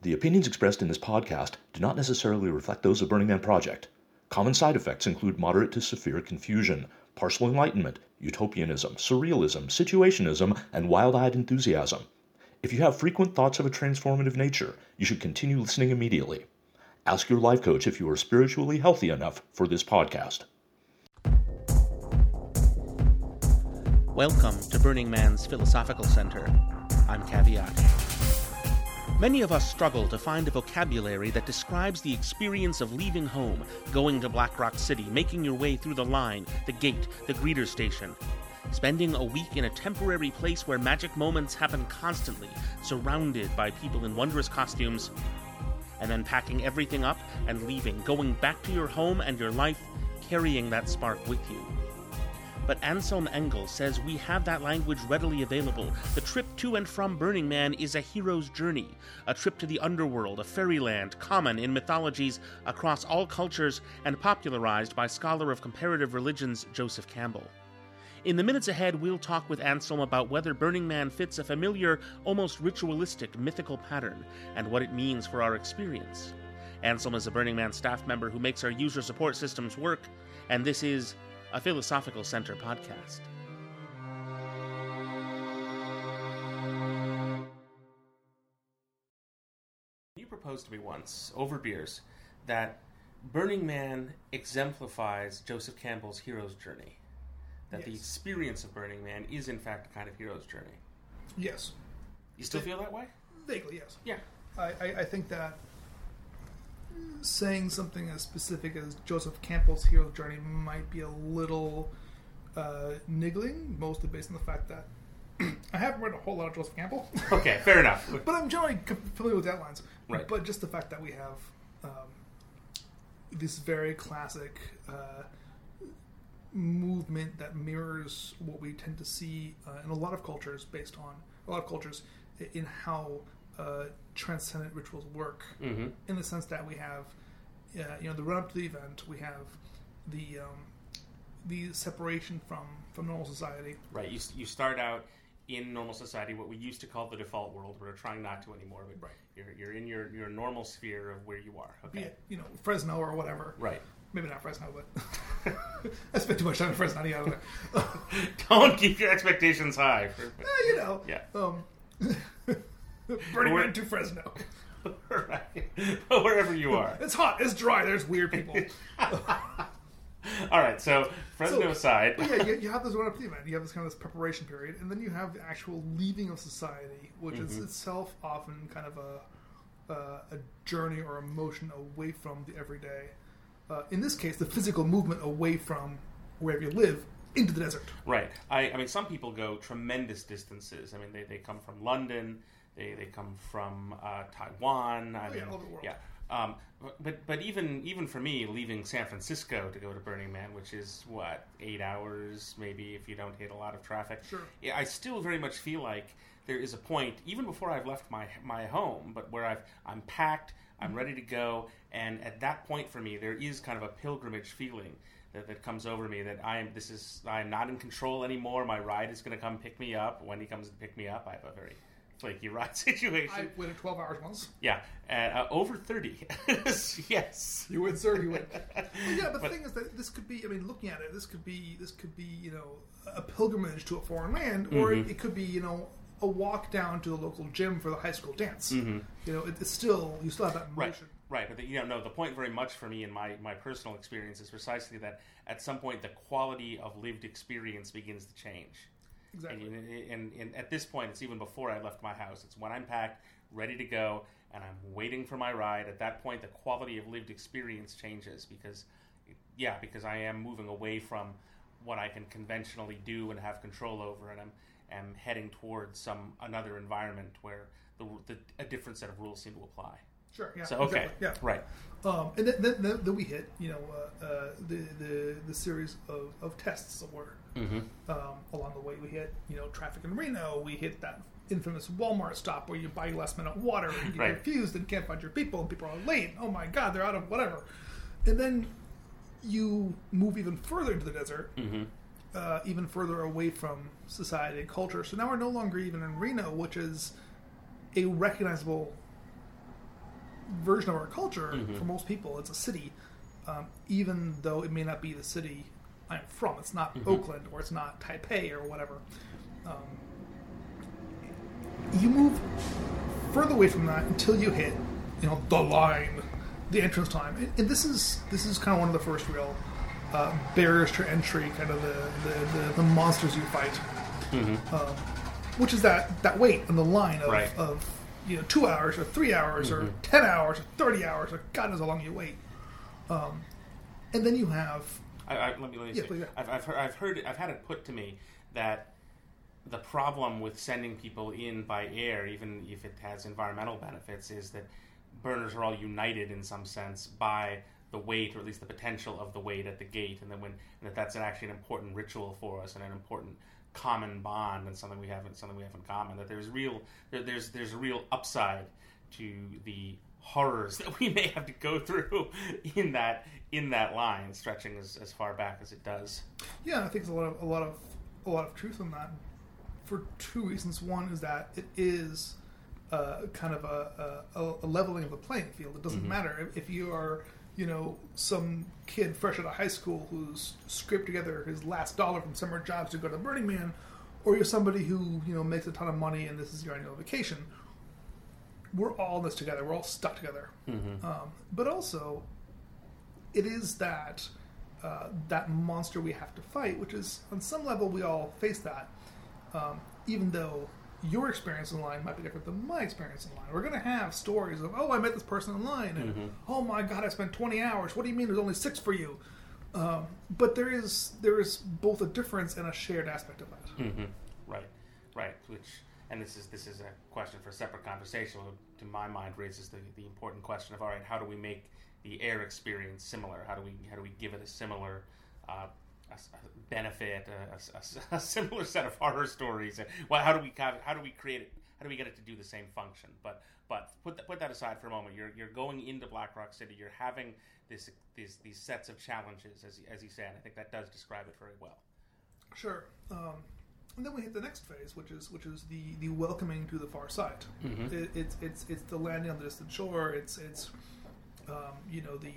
The opinions expressed in this podcast do not necessarily reflect those of Burning Man Project. Common side effects include moderate to severe confusion, partial enlightenment, utopianism, surrealism, situationism, and wild eyed enthusiasm. If you have frequent thoughts of a transformative nature, you should continue listening immediately. Ask your life coach if you are spiritually healthy enough for this podcast. Welcome to Burning Man's Philosophical Center. I'm Caveat. Many of us struggle to find a vocabulary that describes the experience of leaving home, going to Black Rock City, making your way through the line, the gate, the greeter station. Spending a week in a temporary place where magic moments happen constantly, surrounded by people in wondrous costumes, and then packing everything up and leaving, going back to your home and your life, carrying that spark with you. But Anselm Engel says we have that language readily available. The trip to and from Burning Man is a hero's journey, a trip to the underworld, a fairyland common in mythologies across all cultures and popularized by scholar of comparative religions Joseph Campbell. In the minutes ahead, we'll talk with Anselm about whether Burning Man fits a familiar, almost ritualistic, mythical pattern and what it means for our experience. Anselm is a Burning Man staff member who makes our user support systems work, and this is a Philosophical Center podcast. You proposed to me once, over beers, that Burning Man exemplifies Joseph Campbell's hero's journey. That the experience of Burning Man is, in fact, a kind of hero's journey. Yes, You still feel that way? vaguely, yes. Yeah. I, I, I think that saying something as specific as Joseph Campbell's hero journey might be a little uh, niggling, mostly based on the fact that I haven't read a whole lot of Joseph Campbell, Okay, fair enough. but I'm generally familiar with the outlines. Right. But just the fact that we have um, this very classic uh, movement that mirrors what we tend to see uh, in a lot of cultures, based on a lot of cultures, in how uh, transcendent rituals work. hmm In the sense that we have, uh, you know, the run up to the event, we have the um, the separation from from normal society. Right. You, you start out in normal society, what we used to call the default world. We're trying not to anymore. But Right. You're, you're in your, your normal sphere of where you are. Okay. it, you know, Fresno or whatever. Right. Maybe not Fresno, but I spent too much time in Fresno. Yeah, there. Don't keep your expectations high. For, Eh, you know. Yeah. Um, Burning Man to Fresno. right. Wherever you are. It's hot. It's dry. There's weird people. All right. So Fresno So-. But yeah, you, you have this run up to the event. You have this kind of this preparation period, and then you have the actual leaving of society, which is Mm-hmm. itself often kind of a uh, a journey or a motion away from the everyday. Uh, in this case, the physical movement away from wherever you live into the desert. Right. I, I mean, some people go tremendous distances. I mean, they, they come from London, they, they come from uh, Taiwan. I Oh, mean, yeah, all over the world. yeah. Um, but but even even for me, leaving San Francisco to go to Burning Man, which is what eight hours, maybe if you don't hit a lot of traffic. Sure. Yeah, I still very much feel like there is a point, even before I've left my my home, but where I've I'm packed, I'm ready to go, and at that point for me, there is kind of a pilgrimage feeling that, that comes over me that I am this is I'm not in control anymore. My ride is going to come pick me up. When he comes to pick me up, I have a very flaky ride situation. I waited 12 hours once. yeah, uh, over thirty. yes. You win, sir. You win. Well, yeah, but, But- the thing is that this could be. I mean, looking at it, this could be. This could be. You know, a pilgrimage to a foreign land, or Mm-hmm. it, it could be. You know, a walk down to the local gym for the high school dance. You know, it, it's still you still have that Mm-hmm. Right, motion. right. But the, you know, no. The point, very much for me in my my personal experience, is precisely that at some point the quality of lived experience begins to change. Exactly. And, and, and at this point, it's even before I left my house. It's when I'm packed, ready to go, and I'm waiting for my ride. At that point, the quality of lived experience changes because, yeah, because I am moving away from what I can conventionally do and have control over, and I'm am heading towards some another environment where the, the a different set of rules seem to apply. Sure. Yeah. So okay, exactly, Yeah. right, Um, and then, then, then, we hit, you know, uh, uh, the, the the series of, of tests somewhere. Mm-hmm. Um, along the way, we hit, you know, traffic in Reno. We hit that infamous Walmart stop where you buy last minute water and you get Right. confused and can't find your people and people are late. Oh my God, they're out of whatever. And then you move even further into the desert, Mm-hmm. uh, even further away from society and culture. So now we're no longer even in Reno, which is a recognizable version of our culture for most people. It's a city, um, even though it may not be the city I'm from. It's not Oakland or it's not Taipei or whatever. Um, you move further away from that until you hit, you know, the line, the entrance time, and, and this is this is kind of one of the first real uh, barriers to entry, kind of the the, the, the monsters you fight, um, which is that that wait on the line of, Right. of you know two hours or three hours or ten hours or thirty hours or God knows how long you wait, um, and then you have I, I, let me, let me Yeah, say, yeah. I've, I've, heard, I've heard, I've had it put to me that the problem with sending people in by air, even if it has environmental benefits, is that burners are all united in some sense by the weight, or at least the potential of the weight at the gate, and then when and that that's actually an important ritual for us and an important common bond and something we have something we have in common. That there's real there, there's there's a real upside to the horrors that we may have to go through in that in that line, stretching as, as far back as it does. Yeah, I think there's a lot of a lot of a lot of truth in that. For two reasons. One is that it is uh, kind of a, a, a leveling of the playing field. It doesn't matter if, if you are, you know, some kid fresh out of high school who's scraped together his last dollar from summer jobs to go to Burning Man, or you're somebody who you know makes a ton of money and this is your annual vacation. We're all in this together. We're all stuck together. Um, but also, it is that uh, that monster we have to fight, which is on some level we all face that. Um, even though your experience online might be different than my experience online, we're going to have stories of oh I met this person in line, and oh my god I spent twenty hours. What do you mean there's only six for you? Um, but there is there is both a difference and a shared aspect of that. Mm-hmm. Right, right. Which, and this is this is a question for a separate conversation. To my mind, raises the, the important question of all right, how do we make the air experience similar? How do we how do we give it a similar uh, a, a benefit, A similar set of horror stories? Well, how do we how do we create it? How do we get it to do the same function? But but put that, put that aside for a moment. You're you're going into Black Rock City. You're having this these these sets of challenges, as as you said. I think that does describe it very well. Sure. Um, and then we hit the next phase, which is which is the, the welcoming to the far side. It, it's it's it's the landing on the distant shore. It's it's um, you know the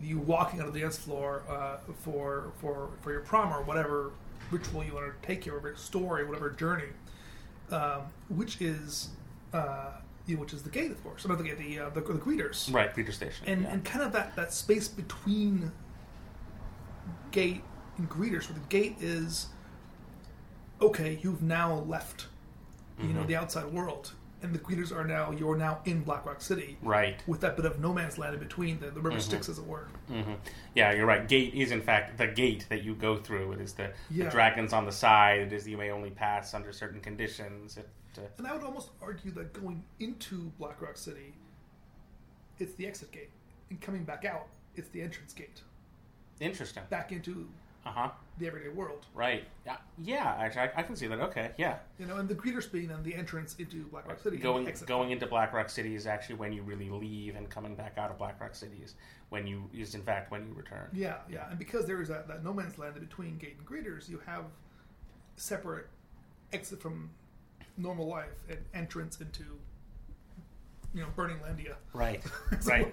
you walking on the dance floor uh, for for for your prom or whatever ritual you want to take your whatever story, whatever journey, um, which is uh, which is the gate, of course. Not the gate, the uh, the, the greeters Right, greeter station. and yeah. and kind of that that space between gate and greeters where the gate is okay you've now left you know the outside world and the greeters are now you're now in black rock city Right. with that bit of no man's land in between the, the River Styx as it were hmm Yeah, you're right. Gate is in fact the gate that you go through. It is the, Yeah. the dragons on the side. It is you may only pass under certain conditions. It, uh, and i would almost argue that going into black rock city it's the exit gate and coming back out it's the entrance gate interesting. back into Uh huh. the everyday world Right. Yeah. Yeah. Actually, I, I can see that. Okay. Yeah. you know and the greeters being then the entrance into black rock city Going going into Black Rock City is actually when you really leave, and coming back out of Black Rock City is when you is in fact when you return. Yeah, yeah, and because there is that, that no man's land between gate and greeters, you have separate exit from normal life and entrance into you know burning landia. Right. right.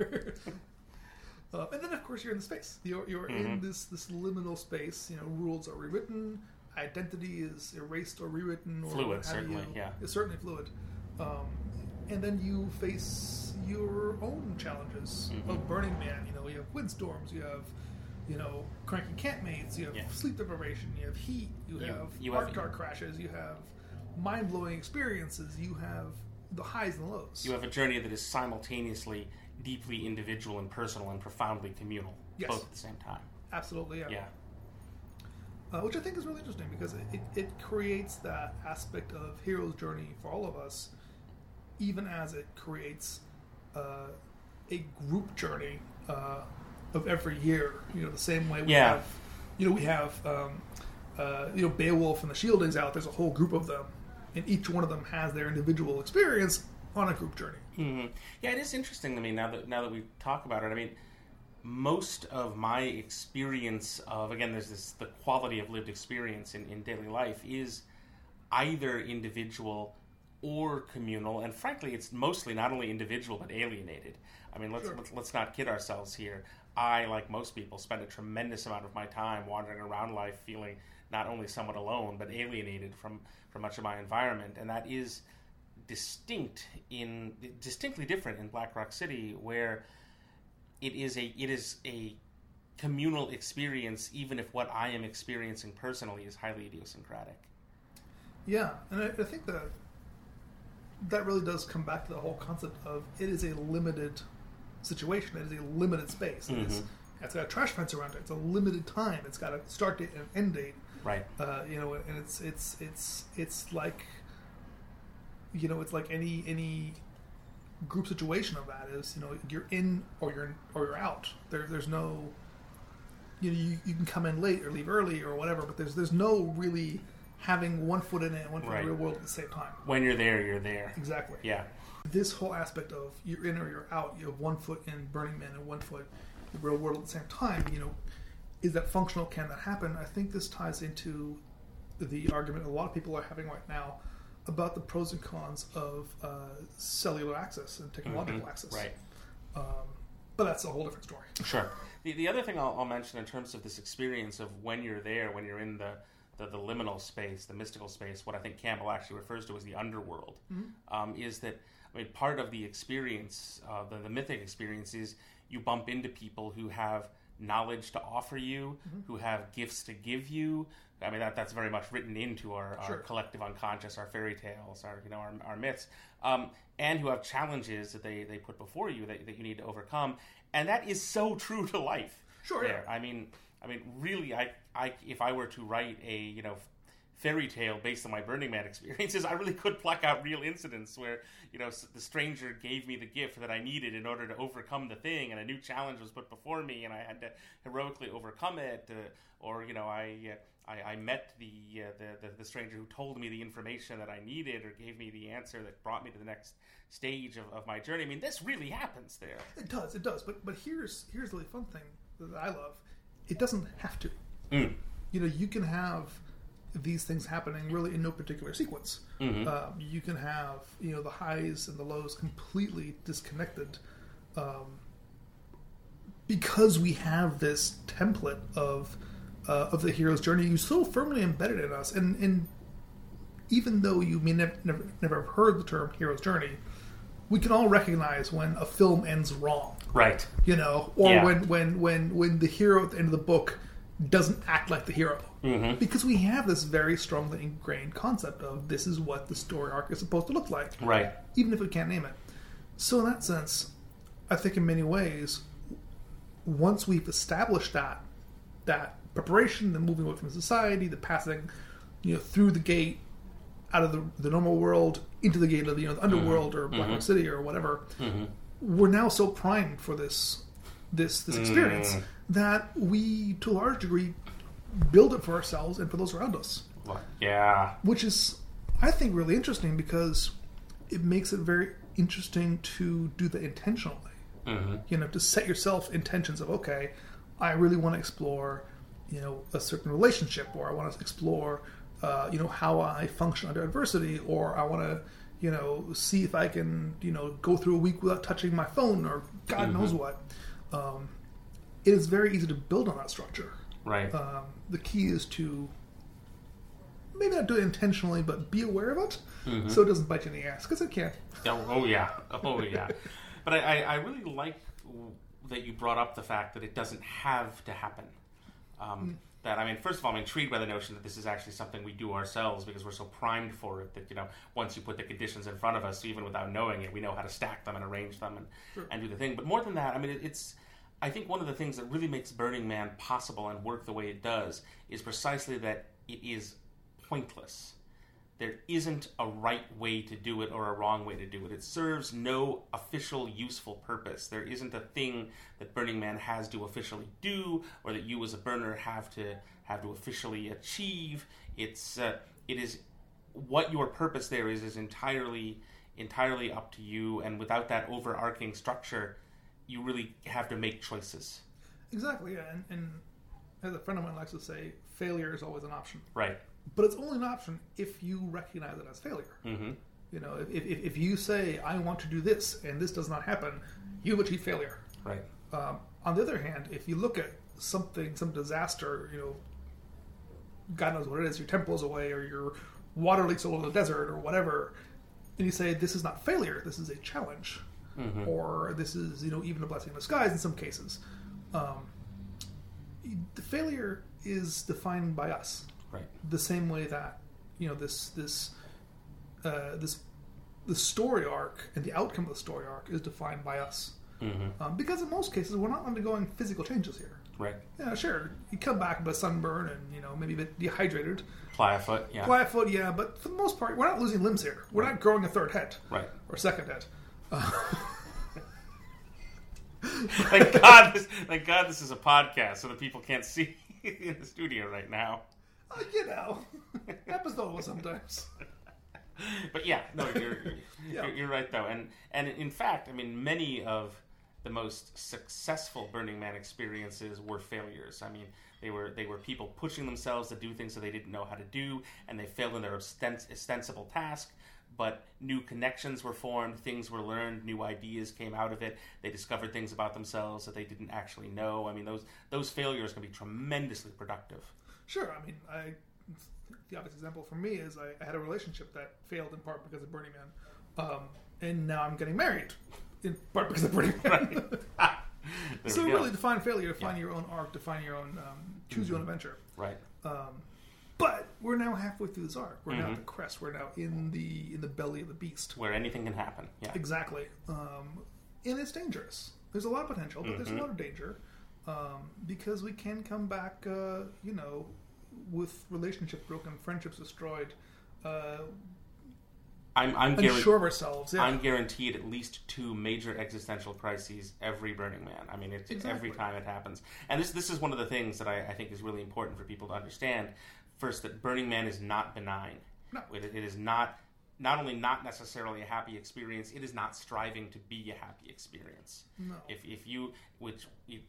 Uh, and then of course you're in the space. You're you're Mm-hmm. in this this liminal space. You know, rules are rewritten, identity is erased or rewritten, or Fluid, certainly, you. yeah. It's certainly fluid. Um, and then you face your own challenges Mm-hmm. of Burning Man. You know, you have windstorms, you have, you know, cranky campmates, you have Yeah. sleep deprivation, you have heat, you, You- have you art have- car crashes, you have mind blowing experiences, you have the highs and lows. You have a journey that is simultaneously deeply individual and personal and profoundly communal, Yes. both at the same time. Absolutely, yeah. Yeah. uh, which I think is really interesting because it, it, it creates that aspect of hero's journey for all of us, even as it creates uh, a group journey uh, of every year. You know, the same way we Yeah. have, you know, we have, um, uh, you know, Beowulf and the Shieldings out. There's a whole group of them, and each one of them has their individual experience on a group journey. hmm Yeah, it is interesting to me now that now that we talk about it. I mean, most of my experience of again, there's this the quality of lived experience in, in daily life is either individual or communal, and frankly, it's mostly not only individual but alienated. I mean, let's, Sure. let's let's not kid ourselves here. I, like most people, spend a tremendous amount of my time wandering around life, feeling not only somewhat alone but alienated from from much of my environment, and that is distinct in distinctly different in Black Rock City, where it is a it is a communal experience, even if what I am experiencing personally is highly idiosyncratic. Yeah, and I, I think that that really does come back to the whole concept of it is a limited situation. It is a limited space. It is, it's got a trash fence around it. It's a limited time. It's got a start date and an end date. Right. Uh, you know, and it's it's it's it's like you know, it's like any any group situation of that is you know you're in or you're or you're out. There, there's no you know you, you can come in late or leave early or whatever, but there's there's no really having one foot in it and one foot in the real world at the same time. When you're there, you're there. Exactly. Yeah. This whole aspect of you're in or you're out, you have one foot in Burning Man and one foot in the real world at the same time. You know, is that functional? Can that happen? I think this ties into the argument a lot of people are having right now about the pros and cons of uh, cellular access and technological access. Right. Um, but that's a whole different story. Sure. The, the other thing I'll, I'll mention in terms of this experience of when you're there, when you're in the, the, the liminal space, the mystical space, what I think Campbell actually refers to as the underworld, um, is that, I mean, part of the experience, uh, the, the mythic experience, is you bump into people who have knowledge to offer you, who have gifts to give you. I mean, that, that's very much written into our, our collective unconscious, our fairy tales, our you know our, our myths, um, and who have challenges that they, they put before you that, that you need to overcome, and that is so true to life. Sure, there. yeah. I mean, I mean, really, I, I if I were to write a you know fairy tale based on my Burning Man experiences, I really could pluck out real incidents where you know the stranger gave me the gift that I needed in order to overcome the thing, and a new challenge was put before me, and I had to heroically overcome it, uh, or you know I. Uh, I, I met the, uh, the, the the stranger who told me the information that I needed or gave me the answer that brought me to the next stage of, of my journey. I mean, this really happens there. It does, it does. But but here's here's the really fun thing that I love. It doesn't have to. Mm. You know, you can have these things happening really in no particular sequence. Mm-hmm. Um, you can have you know the highs and the lows completely disconnected, um, because we have this template of uh, of the hero's journey. You so firmly embedded in us, and and even though you may never never, never have heard the term hero's journey, we can all recognize when a film ends wrong Right. you know, or Yeah. when when when when the hero at the end of the book doesn't act like the hero, Mm-hmm. because we have this very strongly ingrained concept of this is what the story arc is supposed to look like, Right. even if we can't name it. So in that sense, I think in many ways, once we've established that that preparation, the moving away from society, the passing, you know, through the gate out of the, the normal world into the gate of the, you know the underworld mm-hmm. or Black Rock mm-hmm. City or whatever, mm-hmm. we're now so primed for this this this mm. experience that we to a large degree build it for ourselves and for those around us. Yeah. which is i think really interesting because it makes it very interesting to do that intentionally. Mm-hmm. You know to set yourself intentions of okay i really want to explore you know a certain relationship or i want to explore uh, you know how i function under adversity or i want to you know see if i can you know go through a week without touching my phone or god mm-hmm. knows what um, it is very easy to build on that structure Right. um, the key is to maybe not do it intentionally, but be aware of it so it doesn't bite you in the ass because it can. Oh, oh yeah, oh yeah. But I, I, I really like that you brought up the fact that it doesn't have to happen. Um, That I mean, first of all, I'm intrigued by the notion that this is actually something we do ourselves because we're so primed for it that you know once you put the conditions in front of us, even without knowing it, we know how to stack them and arrange them and, and do the thing. But more than that, I mean, it, it's I think one of the things that really makes Burning Man possible and work the way it does is precisely that it is pointless there isn't a right way to do it or a wrong way to do it. It serves no official useful purpose. There isn't a thing that Burning Man has to officially do or that you as a burner have to have to officially achieve. It's uh, it is what your purpose there is is entirely entirely up to you and without that overarching structure, you really have to make choices. Exactly, yeah. And, and as a friend of mine likes to say, failure is always an option. Right. But it's only an option if you recognize it as failure. Mhm. You know, if, if, if you say I want to do this and this does not happen, you've achieved failure. Right. Um, on the other hand, if you look at something, some disaster, you know, God knows what it is, your temple's away or your water leaks all over the desert or whatever, and you say this is not failure, this is a challenge, or this is you know even a blessing in disguise in some cases. Um, the failure is defined by us Right. the same way that you know this this uh, this the story arc and the outcome of the story arc is defined by us. Mm-hmm. Um, because in most cases, we're not undergoing physical changes here. Right. Yeah, sure. You come back with a sunburn and you know maybe a bit dehydrated. Playa foot. Yeah. Flat foot, yeah, but for the most part, we're not losing limbs here. We're not growing a third head Right. or second head. Thank God. This, thank God this is a podcast, so that people can't see in the studio right now. Uh, you know, happens to all of us sometimes. But yeah, no, you're you're, Yeah. you're, you're right though, and and in fact, I mean, many of the most successful Burning Man experiences were failures. I mean, they were they were people pushing themselves to do things that they didn't know how to do, and they failed in their ostens- ostensible task. But new connections were formed, things were learned, new ideas came out of it. They discovered things about themselves that they didn't actually know. I mean, those those failures can be tremendously productive. Sure. I mean, I the obvious example for me is I, I had a relationship that failed in part because of Burning Man, um, and now I'm getting married in part because of Burning Man. There so really, define failure, define your own arc, define your own, um, choose your own adventure. right. Um, we're now halfway through this arc. We're now Mm-hmm. at the crest. We're now in the in the belly of the beast. Where anything can happen. Yeah. Exactly. Um, and it's dangerous. There's a lot of potential, but Mm-hmm. there's a lot of danger um, because we can come back, uh, you know, with relationships broken, friendships destroyed, uh, I'm I'm unsure of ourselves. Yeah. I'm guaranteed at least two major existential crises every Burning Man. I mean, it's every time it happens. And this this is one of the things that I, I think is really important for people to understand. First, that Burning Man is not benign. No. It, it is not not only not necessarily a happy experience. It is not striving to be a happy experience. No. If if you which you,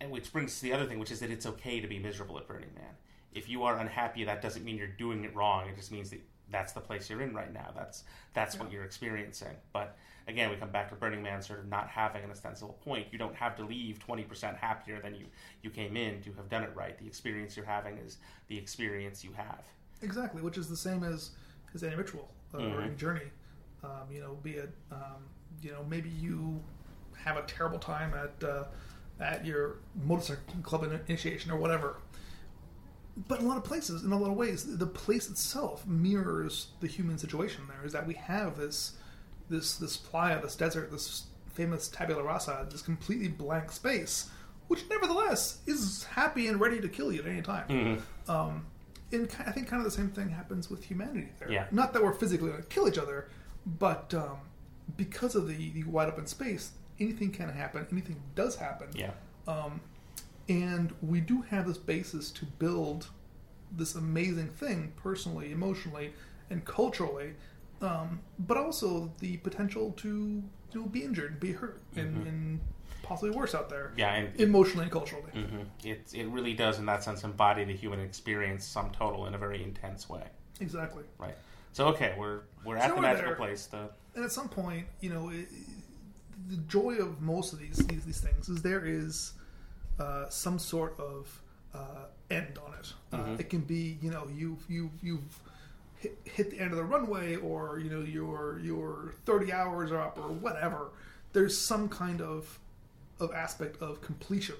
and which brings to the other thing, which is that it's okay to be miserable at Burning Man. If you are unhappy, that doesn't mean you're doing it wrong. It just means that that's the place you're in right now. That's that's what you're experiencing. But again, we come back to Burning Man sort of not having an ostensible point. You don't have to leave 20% happier than you you came in to have done it right. The experience you're having is the experience you have. Exactly, which is the same as as any ritual or Mm-hmm. any journey. Um, you know, be it um, you know maybe you have a terrible time at uh, at your motorcycle club initiation or whatever. But in a lot of places, in a lot of ways, the place itself mirrors the human situation. There is that we have this this this playa, this desert, this famous tabula rasa, this completely blank space, which nevertheless is happy and ready to kill you at any time. Um, and I think kind of the same thing happens with humanity there. Yeah. Not that we're physically going to kill each other, but um, because of the, the wide open space, anything can happen. Anything does happen. Yeah. And we do have this basis to build this amazing thing personally, emotionally, and culturally, um, but also the potential to you know, be injured, be hurt, and, and possibly worse out there. Mm-hmm. Yeah, and Emotionally and culturally. mhm, it it really does in that sense embody the human experience sum total in a very intense way. Exactly. Right. So okay, we're we're at So the magical there. place. The and at some point, you know, it, the joy of most of these these, these things is there is uh, some sort of uh, end on it. Uh, it can be, you know, you've you you've hit, hit the end of the runway, or you know, your your thirty hours are up, or whatever. There's some kind of of aspect of completion.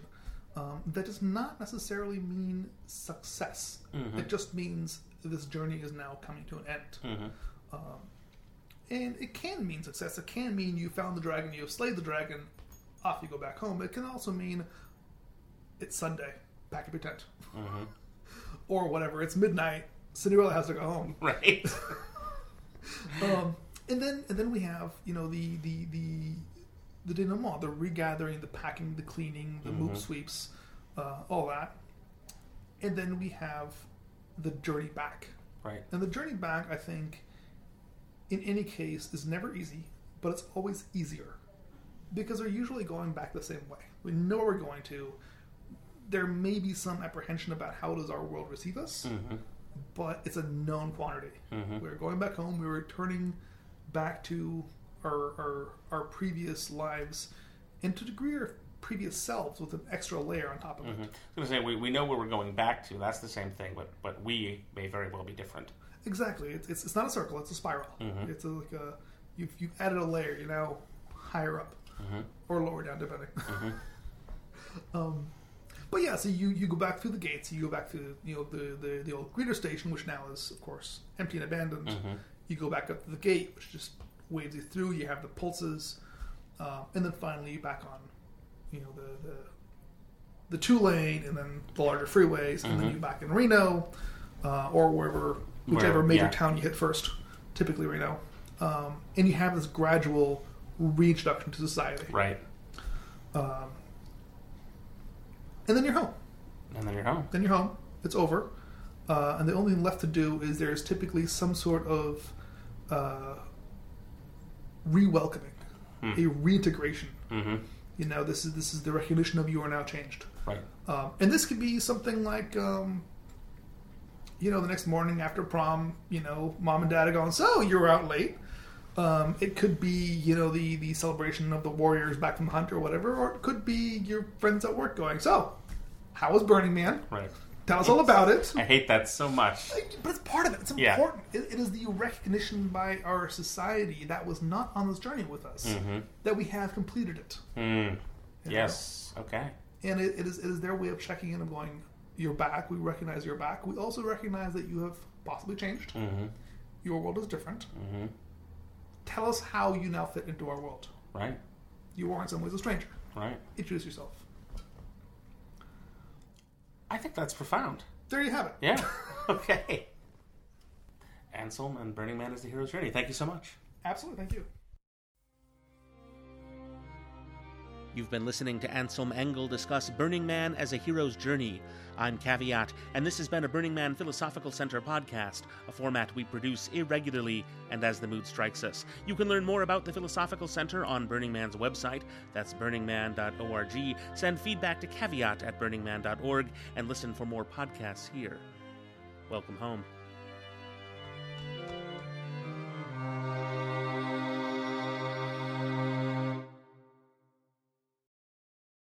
Um, that does not necessarily mean success. It just means this journey is now coming to an end. Um, and it can mean success. It can mean you found the dragon, you have slayed the dragon, off you go back home. It can also mean it's Sunday, pack up your tent, or whatever. It's midnight. Cinderella has to go home. right. Um, and then and then we have you know the the the the denouement, the regathering, the packing, the cleaning, the MOOP sweeps, uh, all that. And then we have the journey back. right. And the journey back, I think, in any case, is never easy, but it's always easier because we're usually going back the same way. We know where we're going to. There may be some apprehension about how does our world receive us, but it's a known quantity. Mhm. We're going back home. We're returning back to our our, our previous lives, and to a degree our previous selves with an extra layer on top of Mhm. I it. was going to say we, we know where we're going back to. That's the same thing, but but we may very well be different. Exactly. It's, it's, it's not a circle. It's a spiral. Mhm. It's a, like a you've you've added a layer. You're now higher up Mhm. or lower down, depending. Mhm. um, but yeah, so you, you go back through the gates. You go back to you know the, the the old greeter station, which now is of course empty and abandoned. Mhm. You go back up to the gate, which just waves you through. You have the pulses, um, and then finally you're back on you know the the, the two lane, and then the larger freeways, and then Mhm. you're back in Reno uh, or wherever whichever Where- major yeah. town you hit first. Typically Reno, um, and you have this gradual reintroduction to society. Right. Um, and then you're home. And then you're home. Then you're home. It's over. Uh, and the only thing left to do is there's typically some sort of uh, re-welcoming, Hmm. a reintegration. hmm You know, this is this is the recognition of you are now changed. Right. Um, and this could be something like, um, you know, the next morning after prom, you know, mom and dad are going, so you're out late. Um, it could be, you know, the, the celebration of the Warriors back from the hunt or whatever, or it could be your friends at work going, so, how was Burning Man? Right. Tell us all about it. I hate that so much. But it's part of it. It's Yeah. important. It, it is the recognition by our society that was not on this journey with us Mm-hmm. that we have completed it. Mm. you know? Yes. Okay. and it, it is it is their way of checking in and going, "You're back. We recognize you're back. We also recognize that you have possibly changed. Mm-hmm. Your world is different. Mm-hmm. Tell us how you now fit into our world. Right. You are in some ways a stranger. Right. Introduce yourself. I think that's profound. There you have it. Yeah. okay. Anselm and Burning Man is the hero's journey. Thank you so much. Absolutely. Thank you. You've been listening to Anselm Engel discuss Burning Man as a hero's journey. I'm Caveat, and this has been a Burning Man Philosophical Center podcast, a format we produce irregularly and as the mood strikes us. You can learn more about the Philosophical Center on Burning Man's website, that's burningman.org. Send feedback to caveat at burningman.org and listen for more podcasts here. Welcome home.